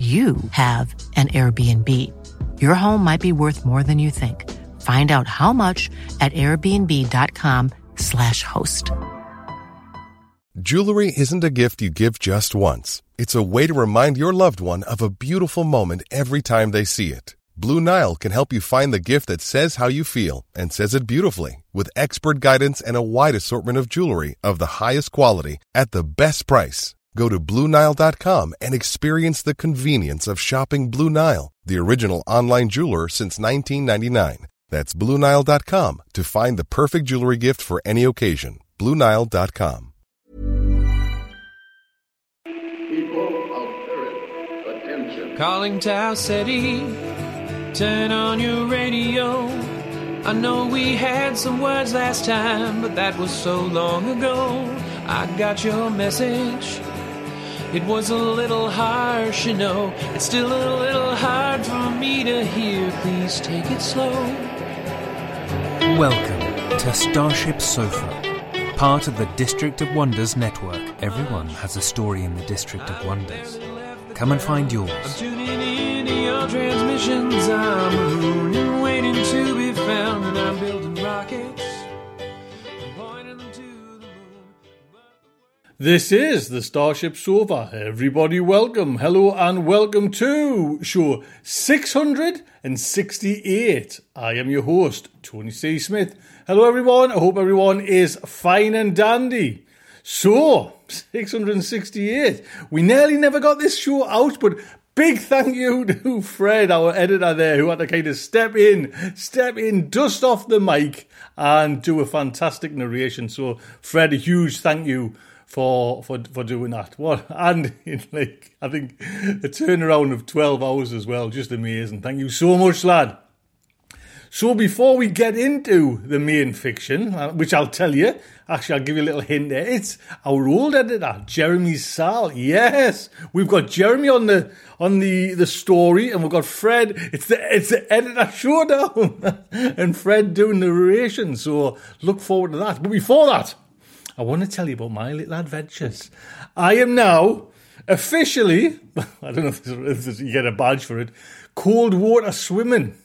you have an Airbnb. Your home might be worth more than you think. Find out how much at airbnb.com/slash host. Jewelry isn't a gift you give just once. It's a way to remind your loved one of a beautiful moment every time they see it. Blue Nile can help you find the gift that says how you feel and says it beautifully with expert guidance and a wide assortment of jewelry of the highest quality at the best price. Go to BlueNile.com and experience the convenience of shopping Blue Nile, the original online jeweler since 1999. That's BlueNile.com to find the perfect jewelry gift for any occasion. BlueNile.com. People of Earth, attention. Calling Tau City, turn on your radio. I know we had some words last time, but that was so long ago. I got your message. It was a little harsh, you know. It's still a little hard for me to hear. Please take it slow. Welcome to Starship Sofa, part of the District of Wonders network. Everyone has a story in the District of Wonders. Come and find I'm yours. tuning in to your transmissions. I'm and waiting to be found, and I'm building This is the Starship Sofa. Everybody, welcome, hello, and welcome to show 668. I am your host, Tony C. Smith. Hello, everyone. I hope everyone is fine and dandy. So, 668. We nearly never got this show out, but big thank you to Fred, our editor there, who had to kind of step in, step in, dust off the mic, and do a fantastic narration. So, Fred, a huge thank you for for for doing that. What and in like I think a turnaround of twelve hours as well, just amazing. Thank you so much, lad. So before we get into the main fiction, uh, which I'll tell you, actually I'll give you a little hint there. It's our old editor, Jeremy Szal. Yes, we've got Jeremy on the on the the story, and we've got Fred. It's the it's the editor showdown, and Fred doing the narration. So look forward to that. But before that. I want to tell you about my little adventures. I am now officially, I don't know if, this, if you get a badge for it, cold water swimming.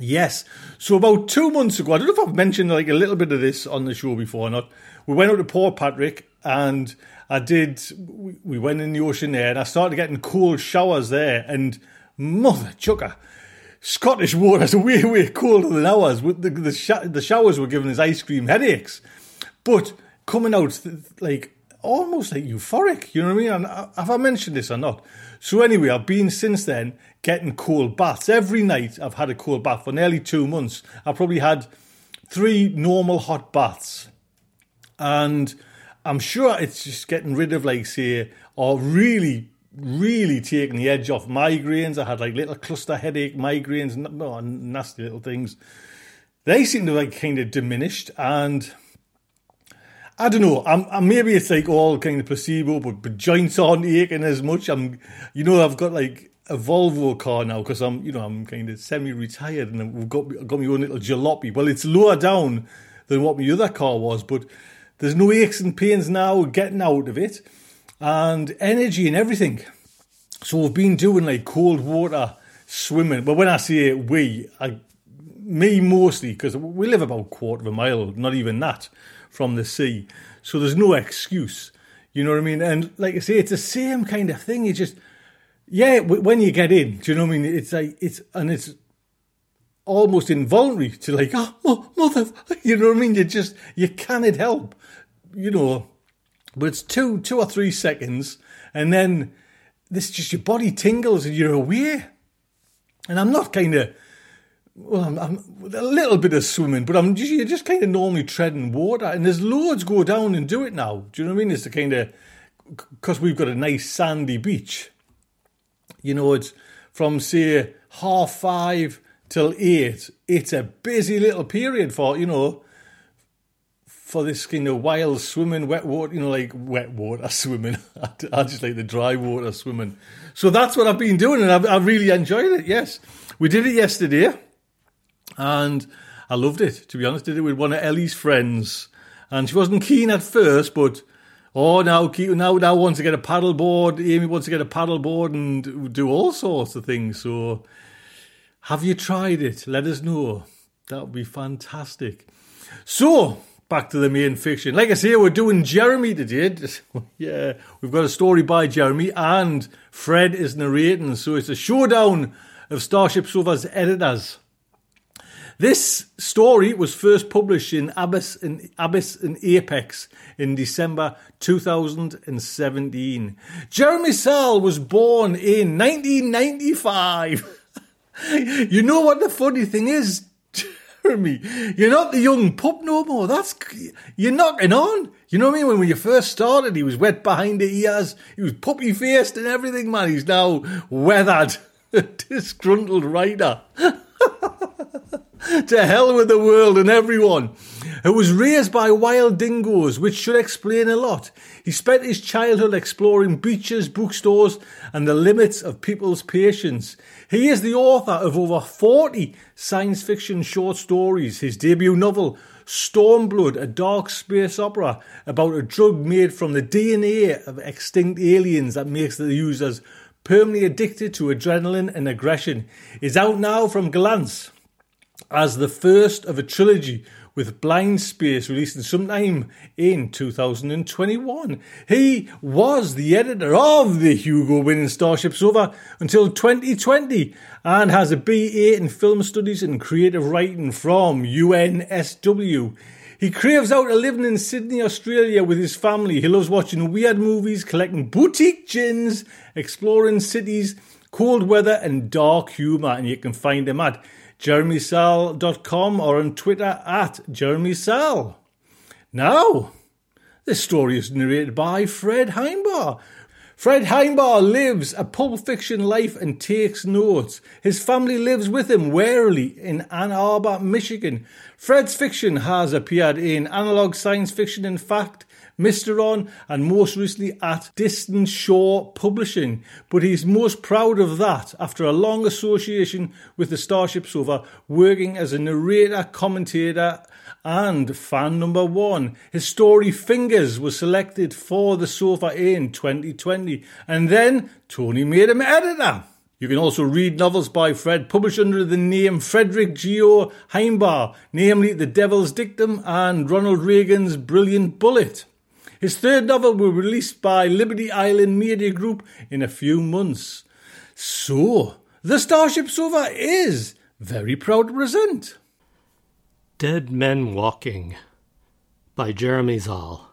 Yes. So about two months ago, I don't know if I've mentioned like a little bit of this on the show before or not. We went out to Port Patrick and I did, we we went in the ocean there and I started getting cold showers there and mother chucker. Scottish water's way, way colder than ours. The, the, the showers were giving us ice cream headaches. But coming out like almost like euphoric, you know what I mean? And uh, have I mentioned this or not? So anyway, I've been since then getting cold baths every night. I've had a cold bath for nearly two months. I've probably had three normal hot baths, and I'm sure it's just getting rid of like say or really. Really taking the edge off migraines. I had like little cluster headache migraines, n- oh, nasty little things. They seem to like kind of diminished, and I don't know. I'm, I'm maybe it's like all kind of placebo, but, but joints aren't aching as much. I'm, you know, I've got like a Volvo car now because I'm, you know, I'm kind of semi-retired and we've got I've got my own little jalopy. Well, it's lower down than what my other car was, but there's no aches and pains now getting out of it, and energy and everything. So we've been doing like cold water swimming. But when I say we, I me mostly because we live about a quarter of a mile, not even that, from the sea. So there's no excuse. You know what I mean? And like I say, it's the same kind of thing. You just, yeah, when you get in, do you know what I mean? It's like, it's, and it's almost involuntary to like, oh, mother, you know what I mean? You just, you cannot help, you know, but it's two, two or three seconds. And then this just your body tingles and you're aware. And I'm not kind of, well, I'm, I'm a little bit of swimming, but I'm just, you're just kind of normally treading water. And there's loads go down and do it now. Do you know what I mean? It's the kind of, because we've got a nice sandy beach. You know, it's from say half five till eight. It's a busy little period for, you know, for this kind of wild swimming, wet water, you know, like wet water swimming. I just like the dry water swimming. So that's what I've been doing, and I've, I've really enjoyed it. Yes, we did it yesterday, and I loved it. To be honest, did it with one of Ellie's friends, and she wasn't keen at first, but oh, now now now wants to get a paddle board. Amy wants to get a paddle board and do all sorts of things. So, have you tried it? Let us know. That would be fantastic. So, back to the main fiction. Like I say, we're doing Jeremy today. yeah, we've got a story by Jeremy, and Fred is narrating. So it's a showdown of Starship Sofa's editors. This story was first published in Abyss and Abyss and Apex in December 2017. Jeremy Szal was born in 1995. you know what the funny thing is? Jeremy? You're not the young pup no more. That's you're knocking on. You know what I mean? When, when you first started, he was wet behind the ears. He was puppy faced and everything, man. He's now weathered, disgruntled writer. to hell with the world and everyone. It was raised by wild dingoes, which should explain a lot. He spent his childhood exploring beaches, bookstores, and the limits of people's patience. He is the author of over 40 science fiction short stories. His debut novel, Stormblood, a dark space opera about a drug made from the DNA of extinct aliens that makes the users permanently addicted to adrenaline and aggression, is out now from Gollancz as the first of a trilogy with Blind Space releasing sometime in 2021. He was the editor of the Hugo winning Starship Sofa until 2020 and has a BA in Film Studies and Creative Writing from UNSW. He craves out a living in Sydney, Australia with his family. He loves watching weird movies, collecting boutique gins, exploring cities, cold weather, and dark humour. And you can find him at jeremyszal.com or on Twitter at jeremyszal. Now, this story is narrated by Fred Himebaugh. Fred Himebaugh lives a pulp fiction life and takes notes. His family lives with him warily in Ann Arbor, Michigan. Fred's fiction has appeared in Analog Science Fiction and Fact, Mysterion, and most recently at Distant Shore Publishing. But he's most proud of that after a long association with the Starship Sofa, working as a narrator, commentator, and fan number one. His story Fingers was selected for the sofa in 2020, and then Tony made him editor. You can also read novels by Fred published under the name Frederick Geo Himebaugh, namely The Devil's Dictum and Ronald Reagan's Brilliant Bullet. His third novel will be released by Liberty Island Media Group in a few months. So, the Starship Sofa is very proud to present Dead Men Walking by Jeremy Szal.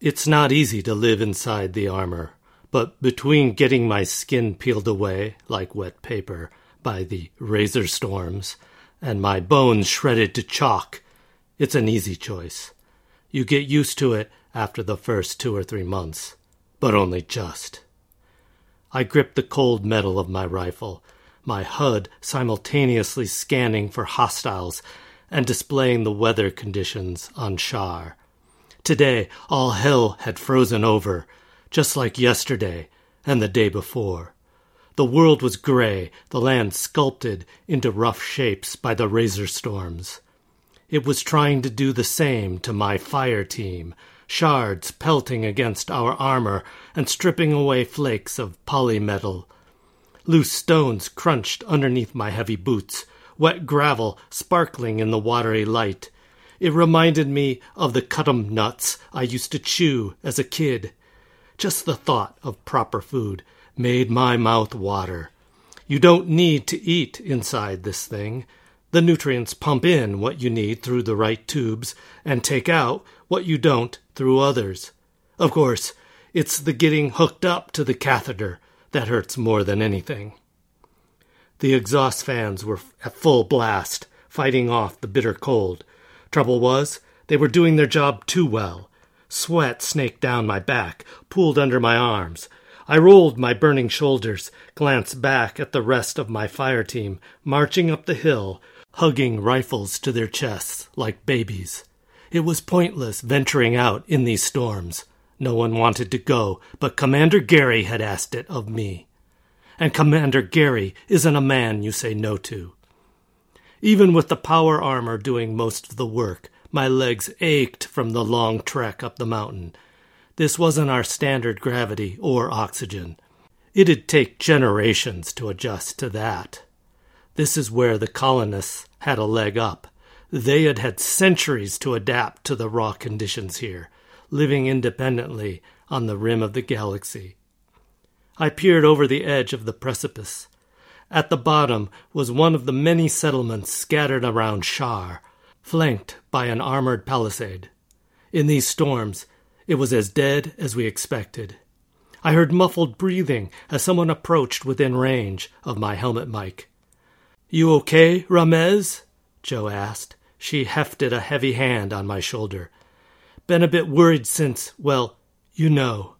It's not easy to live inside the armor, but between getting my skin peeled away like wet paper by the razor storms and my bones shredded to chalk, it's an easy choice. You get used to it after the first two or three months, but only just. I gripped the cold metal of my rifle, my HUD simultaneously scanning for hostiles and displaying the weather conditions on Shar. Today, all hell had frozen over, just like yesterday and the day before. The world was gray, the land sculpted into rough shapes by the razor storms. It was trying to do the same to my fire team, shards pelting against our armor and stripping away flakes of polymetal. Loose stones crunched underneath my heavy boots, wet gravel sparkling in the watery light. It reminded me of the cutum nuts I used to chew as a kid. Just the thought of proper food made my mouth water. You don't need to eat inside this thing. The nutrients pump in what you need through the right tubes and take out what you don't through others. Of course, It's the getting hooked up to the catheter that hurts more than anything. The exhaust fans were at full blast, fighting off the bitter cold. Trouble was, they were doing their job too well. Sweat snaked down my back, pooled under my arms. I rolled my burning shoulders, glanced back at the rest of my fire team, marching up the hill, hugging rifles to their chests like babies. It was pointless venturing out in these storms. No one wanted to go, but Commander Gary had asked it of me. And Commander Gary isn't a man you say no to. Even with the power armor doing most of the work, my legs ached from the long trek up the mountain. This wasn't our standard gravity or oxygen. It'd take generations to adjust to that. This is where the colonists had a leg up. They had had centuries to adapt to the raw conditions here, living independently on the rim of the galaxy. I peered over the edge of the precipice. At the bottom was one of the many settlements scattered around Shar, flanked by an armored palisade. In these storms, it was as dead as we expected. I heard muffled breathing as someone approached within range of my helmet mic. You okay, Ramez? Joe asked. She hefted a heavy hand on my shoulder. Been a bit worried since, well, you know.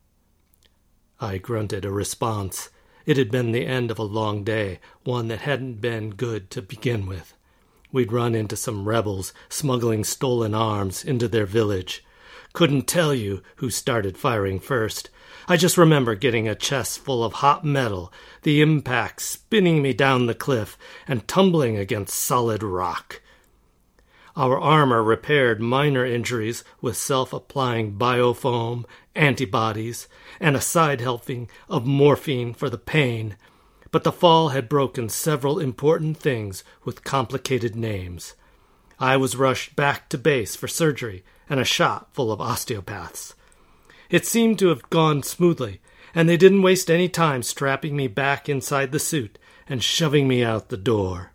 I grunted a response. It had been the end of a long day, one that hadn't been good to begin with. We'd run into some rebels smuggling stolen arms into their village. Couldn't tell you who started firing first. I just remember getting a chest full of hot metal, the impact spinning me down the cliff and tumbling against solid rock. Our armor repaired minor injuries with self applying biofoam, antibodies, and a side helping of morphine for the pain but the fall had broken several important things with complicated names. I was rushed back to base for surgery and a shot full of osteopaths. It seemed to have gone smoothly, and they didn't waste any time strapping me back inside the suit and shoving me out the door.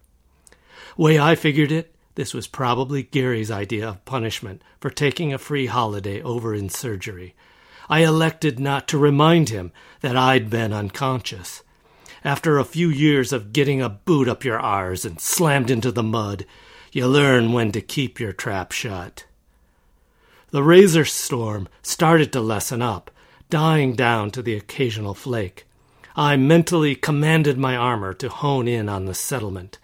Way I figured it, this was probably Gary's idea of punishment for taking a free holiday over in surgery. I elected not to remind him that I'd been unconscious. After a few years of getting a boot up your arse and slammed into the mud, you learn when to keep your trap shut. The razor storm started to lessen up, dying down to the occasional flake. I mentally commanded my armor to hone in on the settlement.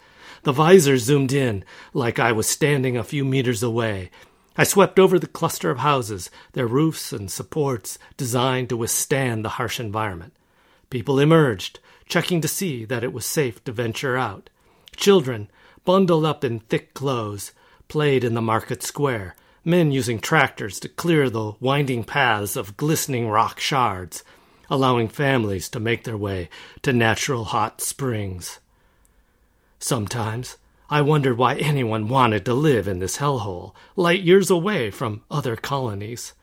The visor zoomed in like I was standing a few meters away. I swept over the cluster of houses, their roofs and supports designed to withstand the harsh environment. People emerged, checking to see that it was safe to venture out. Children, bundled up in thick clothes, played in the market square, men using tractors to clear the winding paths of glistening rock shards, allowing families to make their way to natural hot springs. Sometimes I wondered why anyone wanted to live in this hellhole, light years away from other colonies.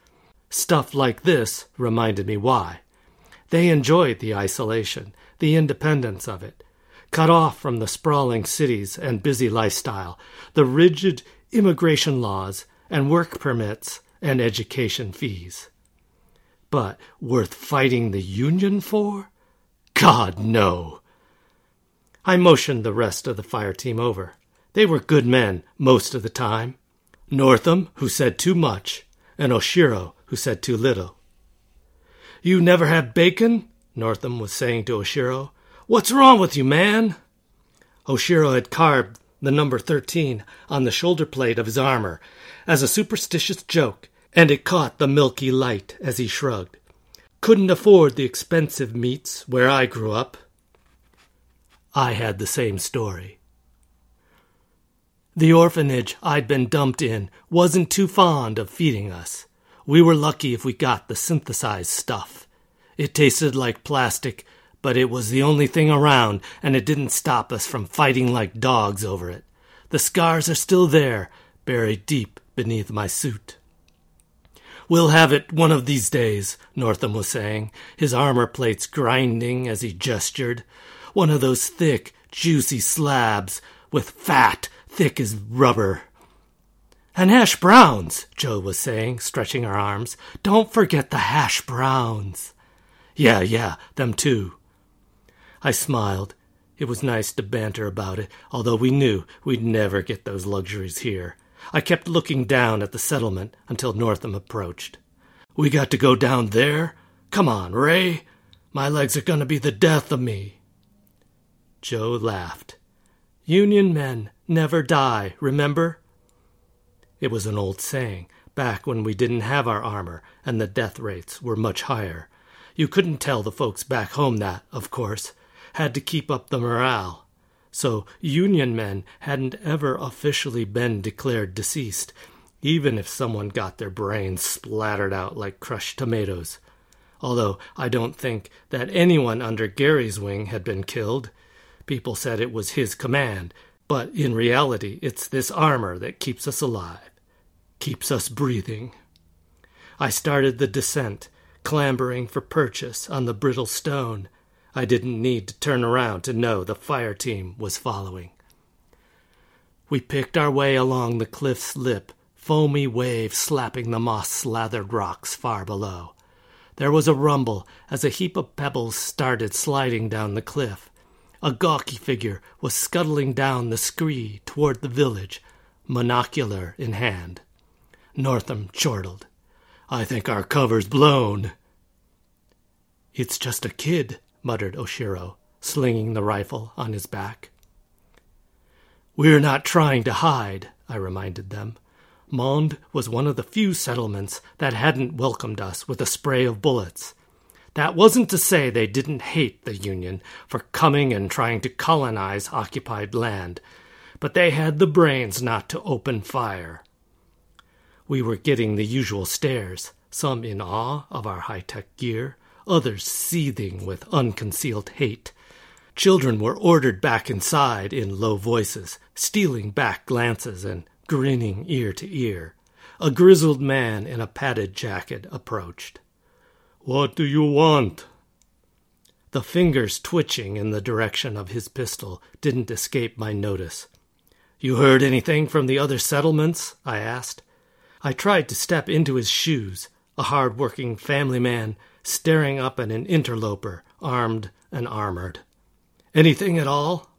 Stuff like this reminded me why. They enjoyed the isolation, the independence of it, cut off from the sprawling cities and busy lifestyle, the rigid immigration laws and work permits and education fees. But worth fighting the Union for? God, no! I motioned the rest of the fire team over. They were good men most of the time. Northam, who said too much, and Oshiro, who said too little. You never have bacon? Northam was saying to Oshiro. What's wrong with you, man? Oshiro had carved the number 13 on the shoulder plate of his armor as a superstitious joke, and it caught the milky light as he shrugged. Couldn't afford the expensive meats where I grew up. I had the same story. The orphanage I'd been dumped in wasn't too fond of feeding us. We were lucky if we got the synthesized stuff. It tasted like plastic, but it was the only thing around, and it didn't stop us from fighting like dogs over it. The scars are still there, buried deep beneath my suit. We'll have it one of these days, Northam was saying, his armor plates grinding as he gestured. One of those thick, juicy slabs, with fat thick as rubber. And hash browns, Joe was saying, stretching her arms. Don't forget the hash browns. Yeah, yeah, them too. I smiled. It was nice to banter about it, although we knew we'd never get those luxuries here. I kept looking down at the settlement until Northam approached. We got to go down there? Come on, Ray. My legs are going to be the death of me. Joe laughed. Union men never die, remember? It was an old saying, back when we didn't have our armor and the death rates were much higher. You couldn't tell the folks back home that, of course, had to keep up the morale. So Union men hadn't ever officially been declared deceased, even if someone got their brains splattered out like crushed tomatoes. Although I don't think that anyone under Gary's wing had been killed. People said it was his command, but in reality it's this armor that keeps us alive, keeps us breathing. I started the descent, clambering for purchase on the brittle stone I didn't need to turn around to know the fire team was following. We picked our way along the cliff's lip, foamy waves slapping the moss slathered rocks far below. There was a rumble as a heap of pebbles started sliding down the cliff. A gawky figure was scuttling down the scree toward the village, monocular in hand. Northam chortled. I think our cover's blown. It's just a kid, muttered Oshiro, slinging the rifle on his back. We're not trying to hide, I reminded them. Monde was one of the few settlements that hadn't welcomed us with a spray of bullets. That wasn't to say they didn't hate the Union for coming and trying to colonize occupied land, but they had the brains not to open fire. We were getting the usual stares, some in awe of our high tech gear, others seething with unconcealed hate. Children were ordered back inside in low voices, stealing back glances and grinning ear to ear. A grizzled man in a padded jacket approached. What do you want? The fingers twitching in the direction of his pistol didn't escape my notice. You heard anything from the other settlements? I asked. I tried to step into his shoes, a hard working family man staring up at an interloper, armed and armored. Anything at all?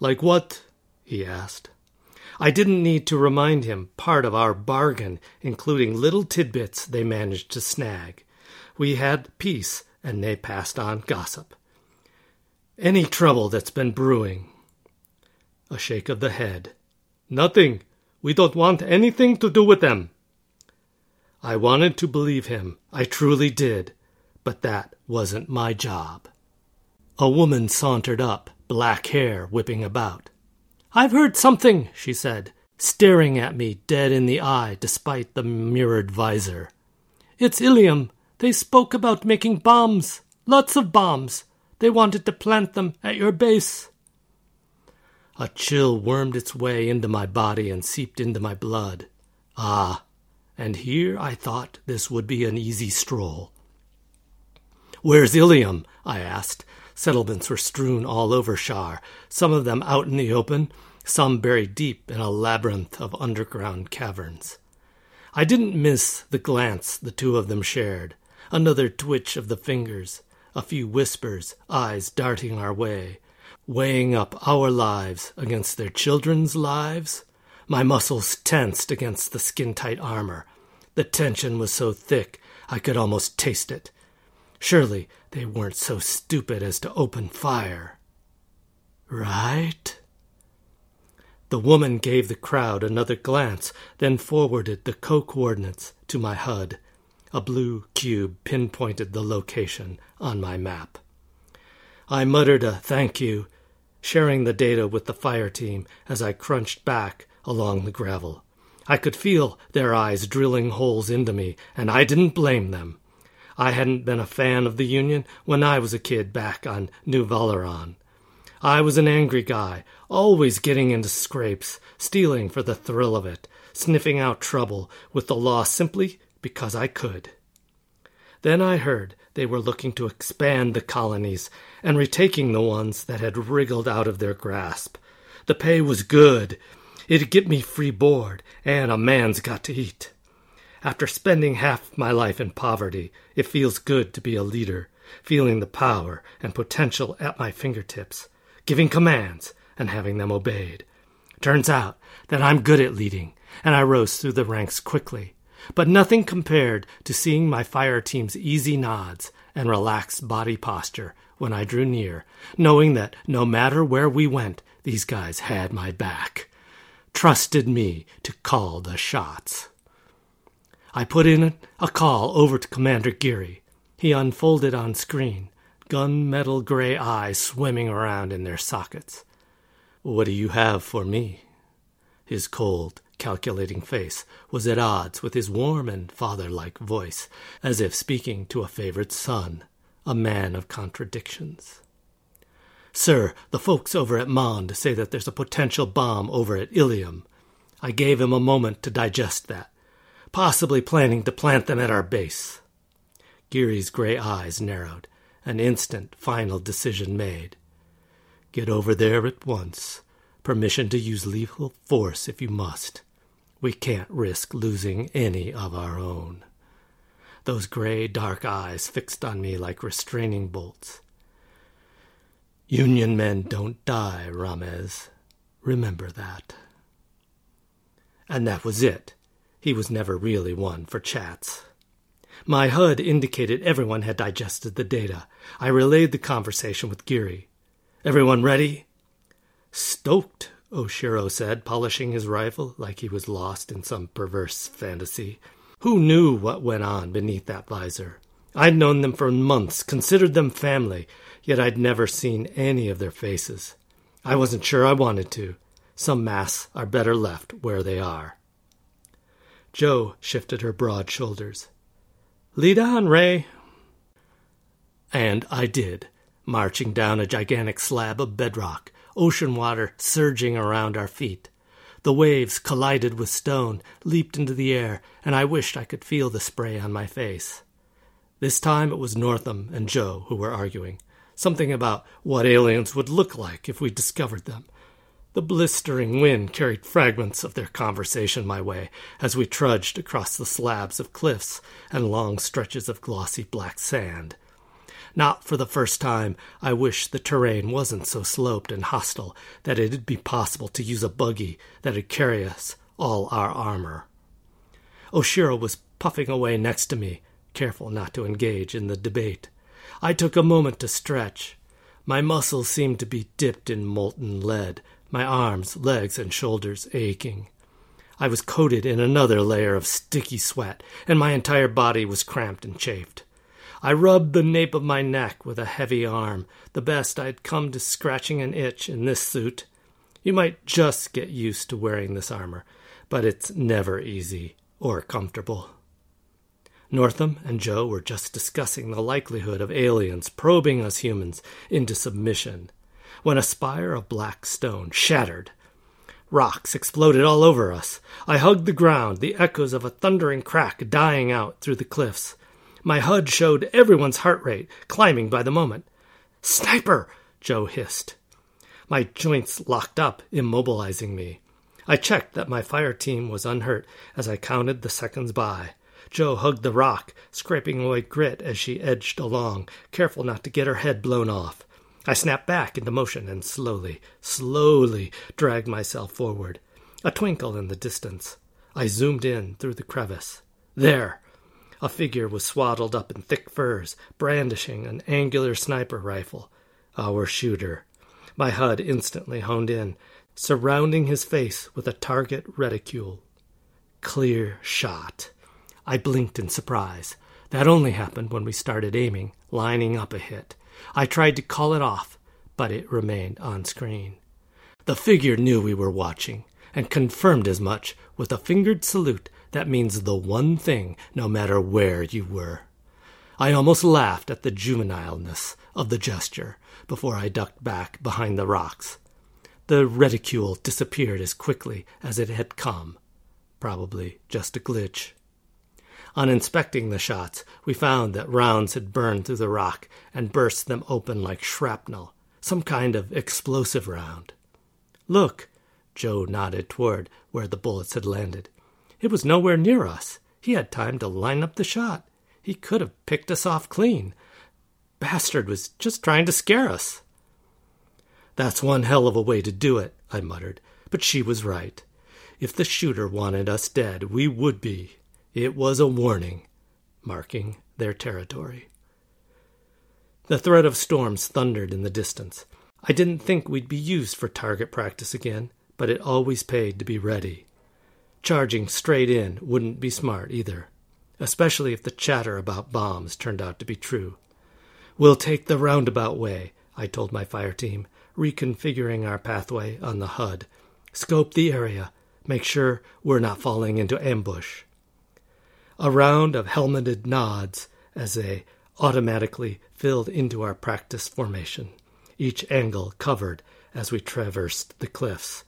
Like what? he asked. I didn't need to remind him part of our bargain, including little tidbits they managed to snag. We had peace, and they passed on gossip. Any trouble that's been brewing? A shake of the head. Nothing. We don't want anything to do with them. I wanted to believe him, I truly did, but that wasn't my job. A woman sauntered up, black hair whipping about. I've heard something, she said, staring at me dead in the eye despite the mirrored visor. It's Ilium. They spoke about making bombs. Lots of bombs. They wanted to plant them at your base. A chill wormed its way into my body and seeped into my blood. Ah, and here I thought this would be an easy stroll. Where's Ilium? I asked. Settlements were strewn all over Shar, some of them out in the open, some buried deep in a labyrinth of underground caverns. I didn't miss the glance the two of them shared, another twitch of the fingers, a few whispers, eyes darting our way, weighing up our lives against their children's lives, my muscles tensed against the skin tight armor. The tension was so thick I could almost taste it. Surely they weren't so stupid as to open fire. Right? The woman gave the crowd another glance, then forwarded the co coordinates to my HUD. A blue cube pinpointed the location on my map. I muttered a thank you, sharing the data with the fire team as I crunched back along the gravel. I could feel their eyes drilling holes into me, and I didn't blame them. I hadn't been a fan of the Union when I was a kid back on New Valeron. I was an angry guy, always getting into scrapes, stealing for the thrill of it, sniffing out trouble with the law simply because I could. Then I heard they were looking to expand the colonies and retaking the ones that had wriggled out of their grasp. The pay was good, It'd get me free board, and a man's got to eat. After spending half my life in poverty, it feels good to be a leader, feeling the power and potential at my fingertips, giving commands and having them obeyed. Turns out that I'm good at leading, and I rose through the ranks quickly. But nothing compared to seeing my fire team's easy nods and relaxed body posture when I drew near, knowing that no matter where we went, these guys had my back. Trusted me to call the shots. I put in a call over to Commander Geary. He unfolded on screen, gunmetal gray eyes swimming around in their sockets. What do you have for me? His cold, calculating face was at odds with his warm and father like voice, as if speaking to a favorite son, a man of contradictions. Sir, the folks over at Mond say that there's a potential bomb over at Ilium. I gave him a moment to digest that, possibly planning to plant them at our base. Geary's gray eyes narrowed, an instant final decision made. Get over there at once. Permission to use lethal force if you must. We can't risk losing any of our own. Those gray, dark eyes fixed on me like restraining bolts. Union men don't die, Ramez. Remember that. And that was it. He was never really one for chats. My HUD indicated everyone had digested the data. I relayed the conversation with Geary. Everyone ready? Stoked, Oshiro said, polishing his rifle like he was lost in some perverse fantasy. Who knew what went on beneath that visor? I'd known them for months, considered them family, yet I'd never seen any of their faces. I wasn't sure I wanted to. Some masks are better left where they are. Joe shifted her broad shoulders. Lead on, Ray. And I did, marching down a gigantic slab of bedrock, ocean water surging around our feet. The waves collided with stone, leaped into the air, and I wished I could feel the spray on my face. This time it was Northam and Joe who were arguing. Something about what aliens would look like if we discovered them. The blistering wind carried fragments of their conversation my way as we trudged across the slabs of cliffs and long stretches of glossy black sand. Not for the first time, I wish the terrain wasn't so sloped and hostile that it'd be possible to use a buggy that'd carry us all our armor. Oshiro was puffing away next to me, careful not to engage in the debate. I took a moment to stretch. My muscles seemed to be dipped in molten lead, my arms, legs, and shoulders aching. I was coated in another layer of sticky sweat, and my entire body was cramped and chafed. I rubbed the nape of my neck with a heavy arm, the best I'd come to scratching an itch in this suit. You might just get used to wearing this armor, but it's never easy or comfortable. Northam and Joe were just discussing the likelihood of aliens probing us humans into submission when a spire of black stone shattered. Rocks exploded all over us. I hugged the ground, the echoes of a thundering crack dying out through the cliffs. My HUD showed everyone's heart rate climbing by the moment. Sniper! Joe hissed. My joints locked up, immobilizing me. I checked that my fire team was unhurt as I counted the seconds by. Joe hugged the rock, scraping away grit as she edged along, careful not to get her head blown off. I snapped back into motion and slowly, slowly dragged myself forward. A twinkle in the distance. I zoomed in through the crevice. There! A figure was swaddled up in thick furs, brandishing an angular sniper rifle. Our shooter. My HUD instantly honed in, surrounding his face with a target reticule. Clear shot. I blinked in surprise. That only happened when we started aiming, lining up a hit. I tried to call it off, but it remained on screen. The figure knew we were watching and confirmed as much with a fingered salute that means the one thing no matter where you were. I almost laughed at the juvenileness of the gesture before I ducked back behind the rocks. The reticule disappeared as quickly as it had come. Probably just a glitch. On inspecting the shots, we found that rounds had burned through the rock and burst them open like shrapnel, some kind of explosive round. Look, Joe nodded toward where the bullets had landed. It was nowhere near us. He had time to line up the shot. He could have picked us off clean. Bastard was just trying to scare us. That's one hell of a way to do it, I muttered, but she was right. If the shooter wanted us dead, we would be. It was a warning, marking their territory. The threat of storms thundered in the distance. I didn't think we'd be used for target practice again, but it always paid to be ready. Charging straight in wouldn't be smart either, especially if the chatter about bombs turned out to be true. We'll take the roundabout way, I told my fire team, reconfiguring our pathway on the HUD. Scope the area, make sure we're not falling into ambush. A round of helmeted nods as they automatically filled into our practice formation, each angle covered as we traversed the cliffs.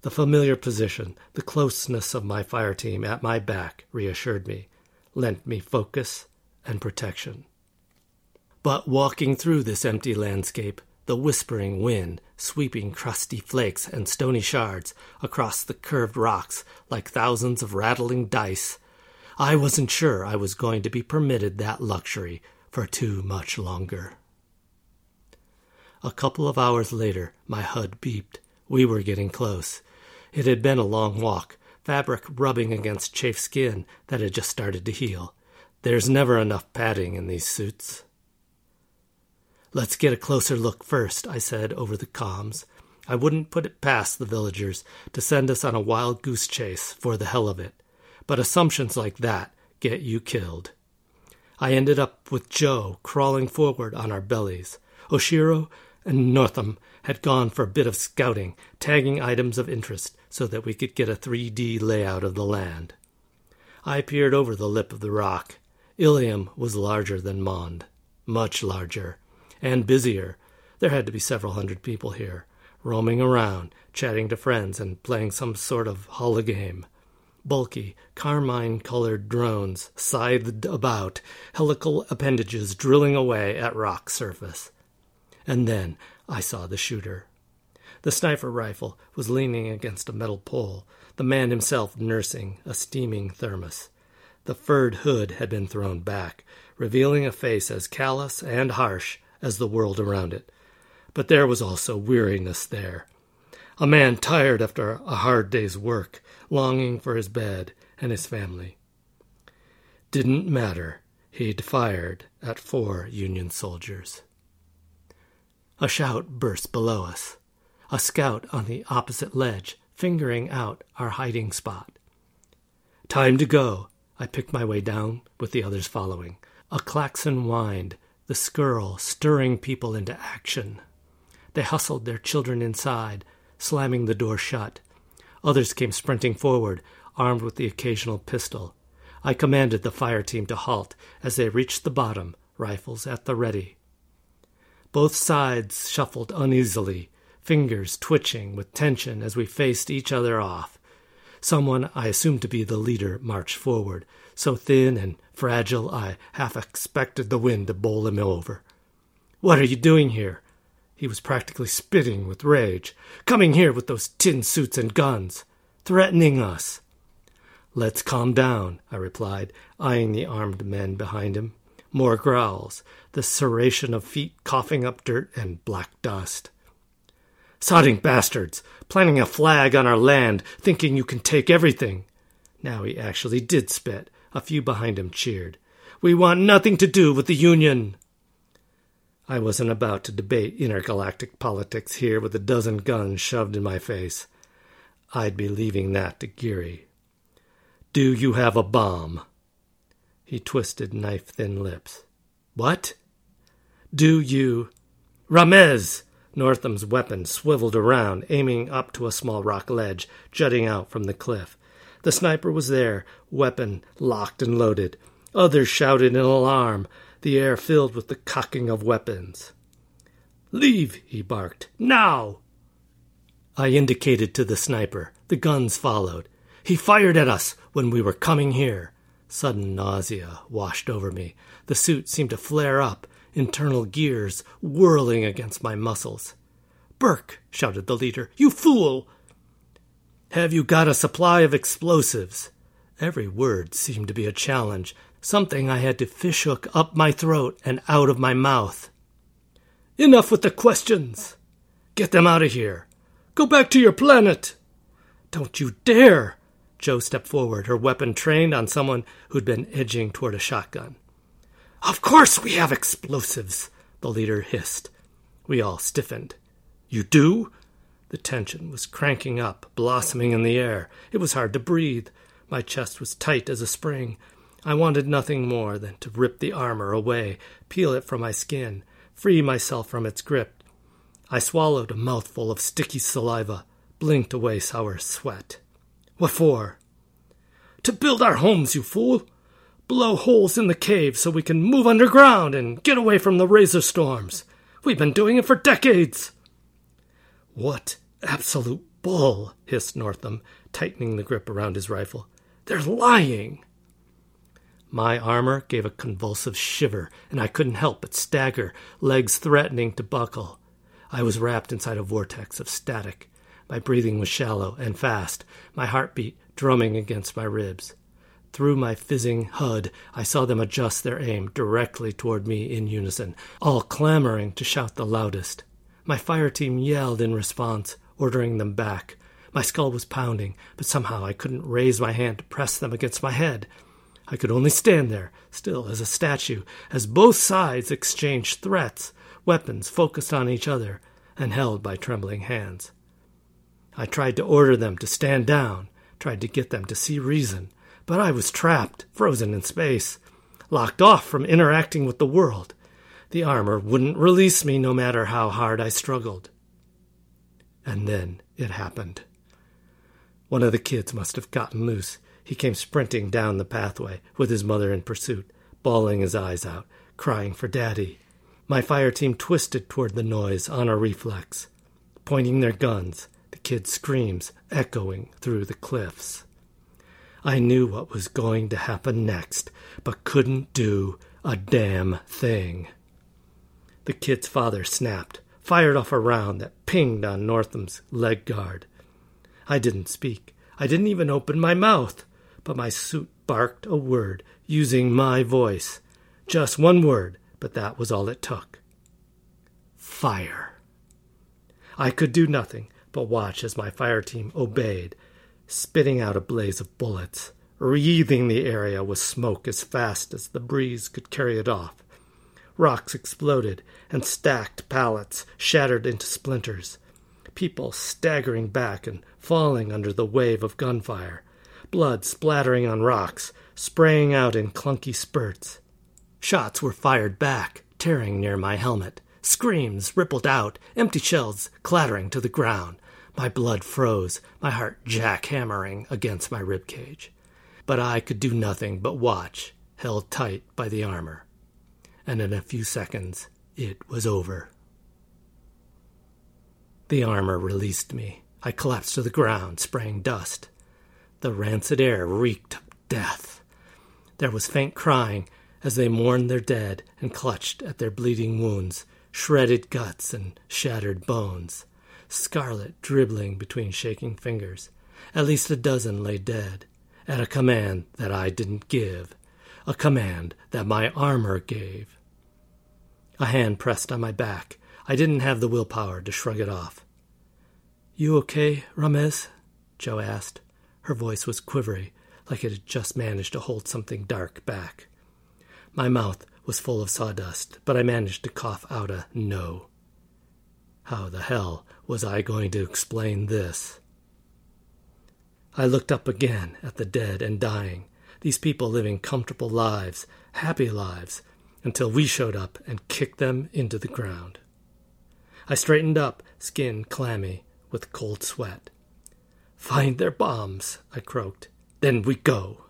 The familiar position, the closeness of my fire team at my back reassured me, lent me focus and protection. But walking through this empty landscape, the whispering wind sweeping crusty flakes and stony shards across the curved rocks like thousands of rattling dice, I wasn't sure I was going to be permitted that luxury for too much longer. A couple of hours later, my HUD beeped. We were getting close. It had been a long walk, fabric rubbing against chafed skin that had just started to heal. There's never enough padding in these suits. Let's get a closer look first, I said over the comms. I wouldn't put it past the villagers to send us on a wild goose chase for the hell of it, but assumptions like that get you killed. I ended up with Joe crawling forward on our bellies. Oshiro and Northam had gone for a bit of scouting, tagging items of interest so that we could get a 3D layout of the land. I peered over the lip of the rock. Ilium was larger than Mond, much larger, and busier. There had to be several hundred people here, roaming around, chatting to friends, and playing some sort of hologame. Bulky, carmine colored drones scythed about, helical appendages drilling away at rock surface. And then I saw the shooter. The sniper rifle was leaning against a metal pole, the man himself nursing a steaming thermos. The furred hood had been thrown back, revealing a face as callous and harsh as the world around it. But there was also weariness there. A man tired after a hard day's work, longing for his bed and his family. Didn't matter. He'd fired at four Union soldiers. A shout burst below us. A scout on the opposite ledge, fingering out our hiding spot. Time to go. I picked my way down, with the others following. A klaxon whined, the skirl stirring people into action. They hustled their children inside, slamming the door shut. Others came sprinting forward, armed with the occasional pistol. I commanded the fire team to halt as they reached the bottom, rifles at the ready. Both sides shuffled uneasily, fingers twitching with tension as we faced each other off. Someone I assumed to be the leader marched forward, so thin and fragile I half expected the wind to bowl him over. What are you doing here? He was practically spitting with rage. Coming here with those tin suits and guns. Threatening us. Let's calm down, I replied, eyeing the armed men behind him. More growls, the serration of feet coughing up dirt and black dust. Sodding bastards, planting a flag on our land, thinking you can take everything. Now he actually did spit. A few behind him cheered. We want nothing to do with the Union. I wasn't about to debate intergalactic politics here with a dozen guns shoved in my face. I'd be leaving that to Geary. Do you have a bomb? He twisted knife thin lips. What? Do you. Ramez! Northam's weapon swiveled around, aiming up to a small rock ledge jutting out from the cliff. The sniper was there, weapon locked and loaded. Others shouted in alarm the air filled with the cocking of weapons. Leave, he barked. Now! I indicated to the sniper. The guns followed. He fired at us when we were coming here. Sudden nausea washed over me. The suit seemed to flare up, internal gears whirling against my muscles. Burke, shouted the leader, you fool! Have you got a supply of explosives? Every word seemed to be a challenge, something I had to fishhook up my throat and out of my mouth. Enough with the questions! Get them out of here! Go back to your planet! Don't you dare! Joe stepped forward, her weapon trained on someone who'd been edging toward a shotgun. Of course we have explosives, the leader hissed. We all stiffened. You do? The tension was cranking up, blossoming in the air. It was hard to breathe. My chest was tight as a spring. I wanted nothing more than to rip the armor away, peel it from my skin, free myself from its grip. I swallowed a mouthful of sticky saliva, blinked away sour sweat. What for? To build our homes, you fool! Blow holes in the cave so we can move underground and get away from the razor storms. We've been doing it for decades. What absolute bull, hissed Northam, tightening the grip around his rifle. They're lying. My armor gave a convulsive shiver, and I couldn't help but stagger, legs threatening to buckle. I was wrapped inside a vortex of static. My breathing was shallow and fast, my heartbeat drumming against my ribs. Through my fizzing HUD, I saw them adjust their aim directly toward me in unison, all clamoring to shout the loudest. My fire team yelled in response, ordering them back. My skull was pounding, but somehow I couldn't raise my hand to press them against my head. I could only stand there, still as a statue, as both sides exchanged threats, weapons focused on each other and held by trembling hands. I tried to order them to stand down, tried to get them to see reason, but I was trapped, frozen in space, locked off from interacting with the world. The armor wouldn't release me no matter how hard I struggled. And then it happened. One of the kids must have gotten loose. He came sprinting down the pathway, with his mother in pursuit, bawling his eyes out, crying for Daddy. My fire team twisted toward the noise on a reflex, pointing their guns the kid's screams echoing through the cliffs. I knew what was going to happen next, but couldn't do a damn thing. The kid's father snapped, fired off a round that pinged on Northam's leg guard. I didn't speak. I didn't even open my mouth, but my suit barked a word using my voice. Just one word, but that was all it took. Fire. I could do nothing but watch as my fire team obeyed, spitting out a blaze of bullets, wreathing the area with smoke as fast as the breeze could carry it off. Rocks exploded, and stacked pallets shattered into splinters. People staggering back and falling under the wave of gunfire. Blood splattering on rocks, spraying out in clunky spurts. Shots were fired back, tearing near my helmet. Screams rippled out, empty shells clattering to the ground. My blood froze, my heart jackhammering against my rib cage. But I could do nothing but watch, held tight by the armor. And in a few seconds, it was over. The armor released me. I collapsed to the ground, spraying dust. The rancid air reeked of death. There was faint crying as they mourned their dead and clutched at their bleeding wounds, shredded guts and shattered bones, scarlet dribbling between shaking fingers. At least a dozen lay dead, at a command that I didn't give, a command that my armor gave. A hand pressed on my back. I didn't have the willpower to shrug it off. You okay, Ramez? Joe asked. Her voice was quivery, like it had just managed to hold something dark back. My mouth was full of sawdust, but I managed to cough out a no. How the hell was I going to explain this? I looked up again at the dead and dying, these people living comfortable lives, happy lives, until we showed up and kicked them into the ground. I straightened up, skin clammy with cold sweat. Find their bombs, I croaked. Then we go.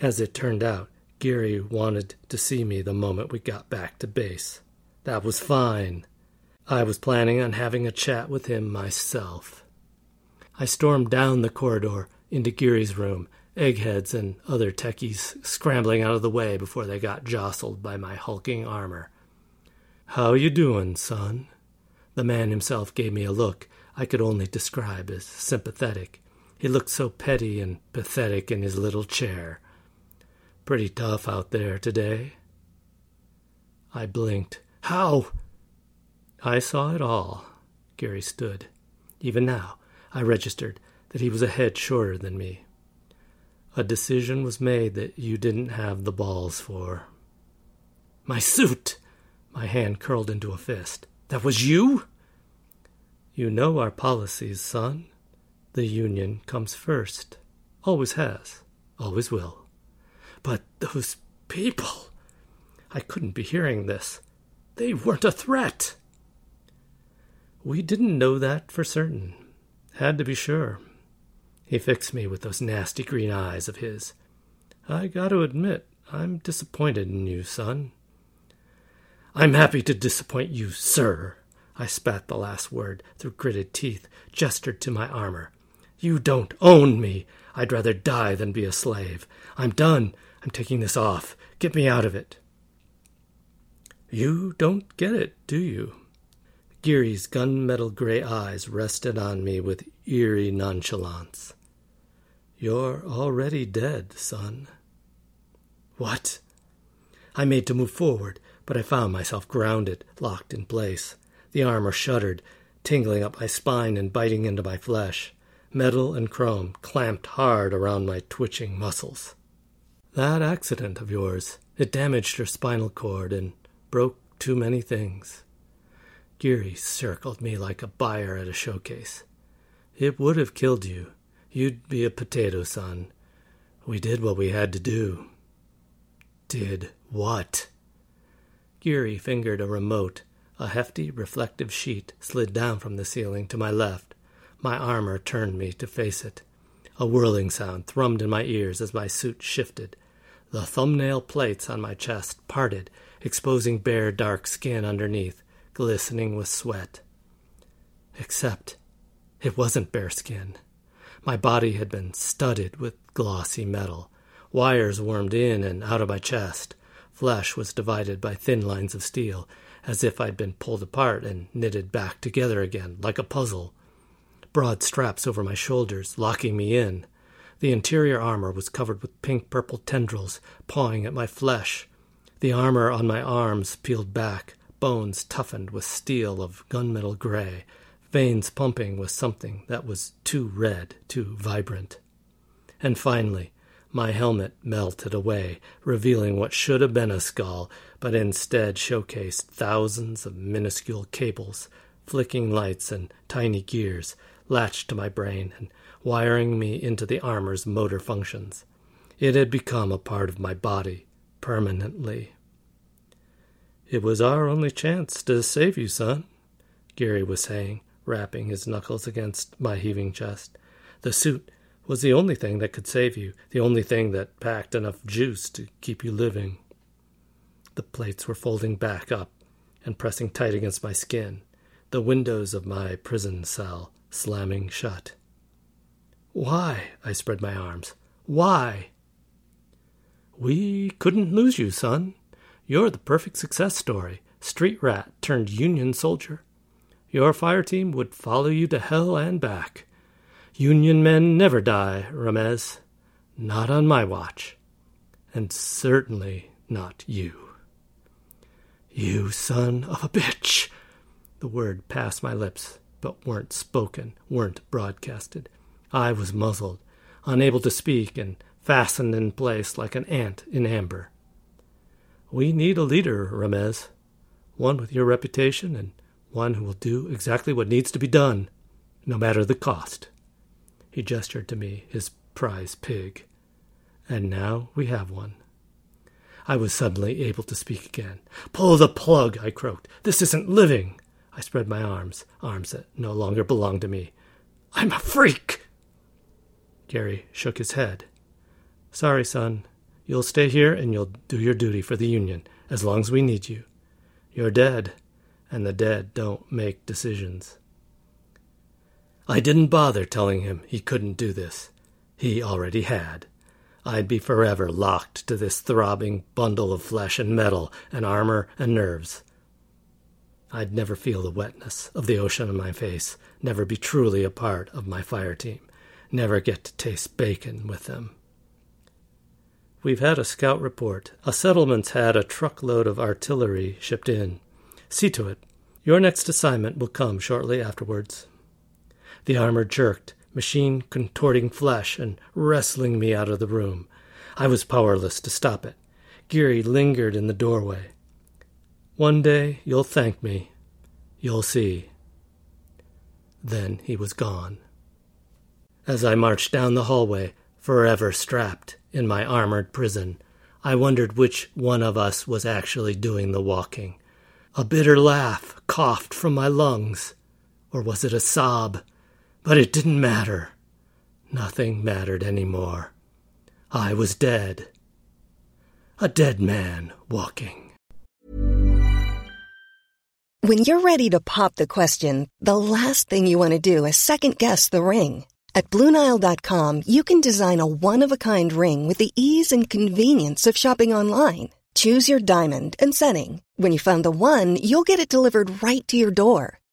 As it turned out, Geary wanted to see me the moment we got back to base. That was fine. I was planning on having a chat with him myself. I stormed down the corridor into Geary's room, eggheads and other techies scrambling out of the way before they got jostled by my hulking armor. How you doing, son? The man himself gave me a look, I could only describe as sympathetic. He looked so petty and pathetic in his little chair. Pretty tough out there today. I blinked. How? I saw it all. Geary stood. Even now, I registered that he was a head shorter than me. A decision was made that you didn't have the balls for. My suit! My hand curled into a fist. That was you? You know our policies, son. The Union comes first. Always has. Always will. But those people. I couldn't be hearing this. They weren't a threat. We didn't know that for certain. Had to be sure. He fixed me with those nasty green eyes of his. I got to admit, I'm disappointed in you, son. I'm happy to disappoint you, sir. I spat the last word through gritted teeth, gestured to my armor. You don't own me. I'd rather die than be a slave. I'm done. I'm taking this off. Get me out of it. You don't get it, do you? Geary's gunmetal gray eyes rested on me with eerie nonchalance. You're already dead, son. What? I made to move forward, but I found myself grounded, locked in place. The armor shuddered, tingling up my spine and biting into my flesh. Metal and chrome clamped hard around my twitching muscles. That accident of yours, it damaged your spinal cord and broke too many things. Geary circled me like a buyer at a showcase. It would have killed you. You'd be a potato, son. We did what we had to do. Did what? Geary fingered a remote. A hefty, reflective sheet slid down from the ceiling to my left. My armor turned me to face it. A whirling sound thrummed in my ears as my suit shifted. The thumbnail plates on my chest parted, exposing bare, dark skin underneath glistening with sweat. Except it wasn't bare skin. My body had been studded with glossy metal. Wires wormed in and out of my chest. Flesh was divided by thin lines of steel, as if I'd been pulled apart and knitted back together again, like a puzzle. Broad straps over my shoulders, locking me in. The interior armor was covered with pink purple tendrils, pawing at my flesh. The armor on my arms peeled back, bones toughened with steel of gunmetal gray, veins pumping with something that was too red, too vibrant. And finally, my helmet melted away, revealing what should have been a skull, but instead showcased thousands of minuscule cables, flicking lights, and tiny gears latched to my brain and wiring me into the armor's motor functions. It had become a part of my body permanently. It was our only chance to save you, son, Geary was saying, rapping his knuckles against my heaving chest. The suit was the only thing that could save you, the only thing that packed enough juice to keep you living. The plates were folding back up and pressing tight against my skin, the windows of my prison cell slamming shut. Why? I spread my arms. Why? We couldn't lose you, son, you're the perfect success story, street rat turned Union soldier. Your fire team would follow you to hell and back. Union men never die, Ramez. Not on my watch. And certainly not you. You son of a bitch! The word passed my lips, but weren't spoken, weren't broadcasted. I was muzzled, unable to speak, and fastened in place like an ant in amber. We need a leader, Ramez. One with your reputation and one who will do exactly what needs to be done, no matter the cost. He gestured to me, his prize pig. And now we have one. I was suddenly able to speak again. Pull the plug, I croaked. This isn't living. I spread my arms, arms that no longer belonged to me. I'm a freak! Geary shook his head. Sorry, son. You'll stay here and you'll do your duty for the Union as long as we need you. You're dead, and the dead don't make decisions. I didn't bother telling him he couldn't do this. He already had. I'd be forever locked to this throbbing bundle of flesh and metal and armor and nerves. I'd never feel the wetness of the ocean on my face, never be truly a part of my fire team, never get to taste bacon with them. We've had a scout report. A settlement's had a truckload of artillery shipped in. See to it. Your next assignment will come shortly afterwards. The armor jerked, machine contorting flesh and wrestling me out of the room. I was powerless to stop it. Geary lingered in the doorway. One day you'll thank me. You'll see. Then he was gone. As I marched down the hallway, forever strapped in my armored prison, I wondered which one of us was actually doing the walking. A bitter laugh coughed from my lungs, or was it a sob? But it didn't matter. Nothing mattered anymore. I was dead. A dead man walking. When you're ready to pop the question, the last thing you want to do is second guess the ring. At Bluenile.com, you can design a one of a kind ring with the ease and convenience of shopping online. Choose your diamond and setting. When you find the one, you'll get it delivered right to your door.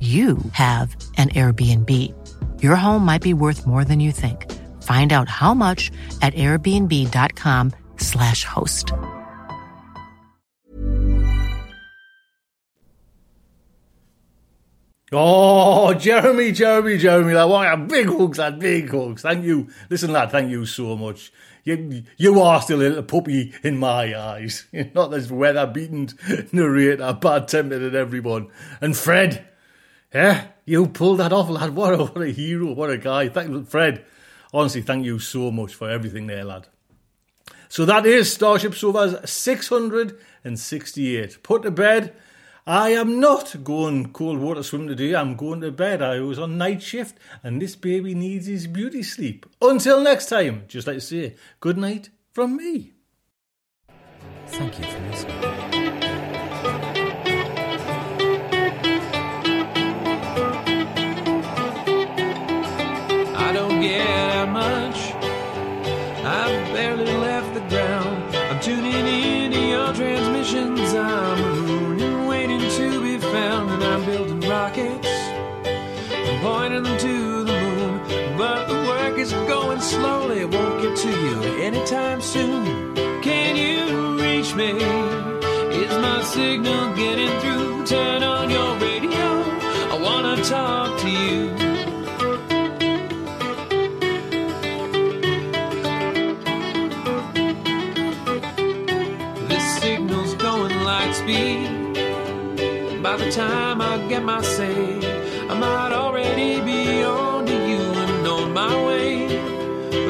you have an Airbnb. Your home might be worth more than you think. Find out how much at airbnb.com/slash host. Oh, Jeremy, Jeremy, Jeremy, lad, what a big hugs, lad, big hugs. Thank you. Listen, lad, thank you so much. You, you are still a little puppy in my eyes. You're not this weather-beaten narrator, bad-tempered at everyone. And Fred, yeah, you pulled that off, lad. What a, what a hero, what a guy. Thank Fred. Honestly, thank you so much for everything there, lad. So that is Starship Sofa's 668. Put to bed. I am not going cold water swim today. I'm going to bed. I was on night shift and this baby needs his beauty sleep. Until next time, just like to say, good night from me. Thank you for listening. Going slowly. Won't get to you anytime soon. Can you reach me? Is my signal getting through? Turn on your radio. I wanna talk to you. This signal's going light speed. By the time I get my say, I might already be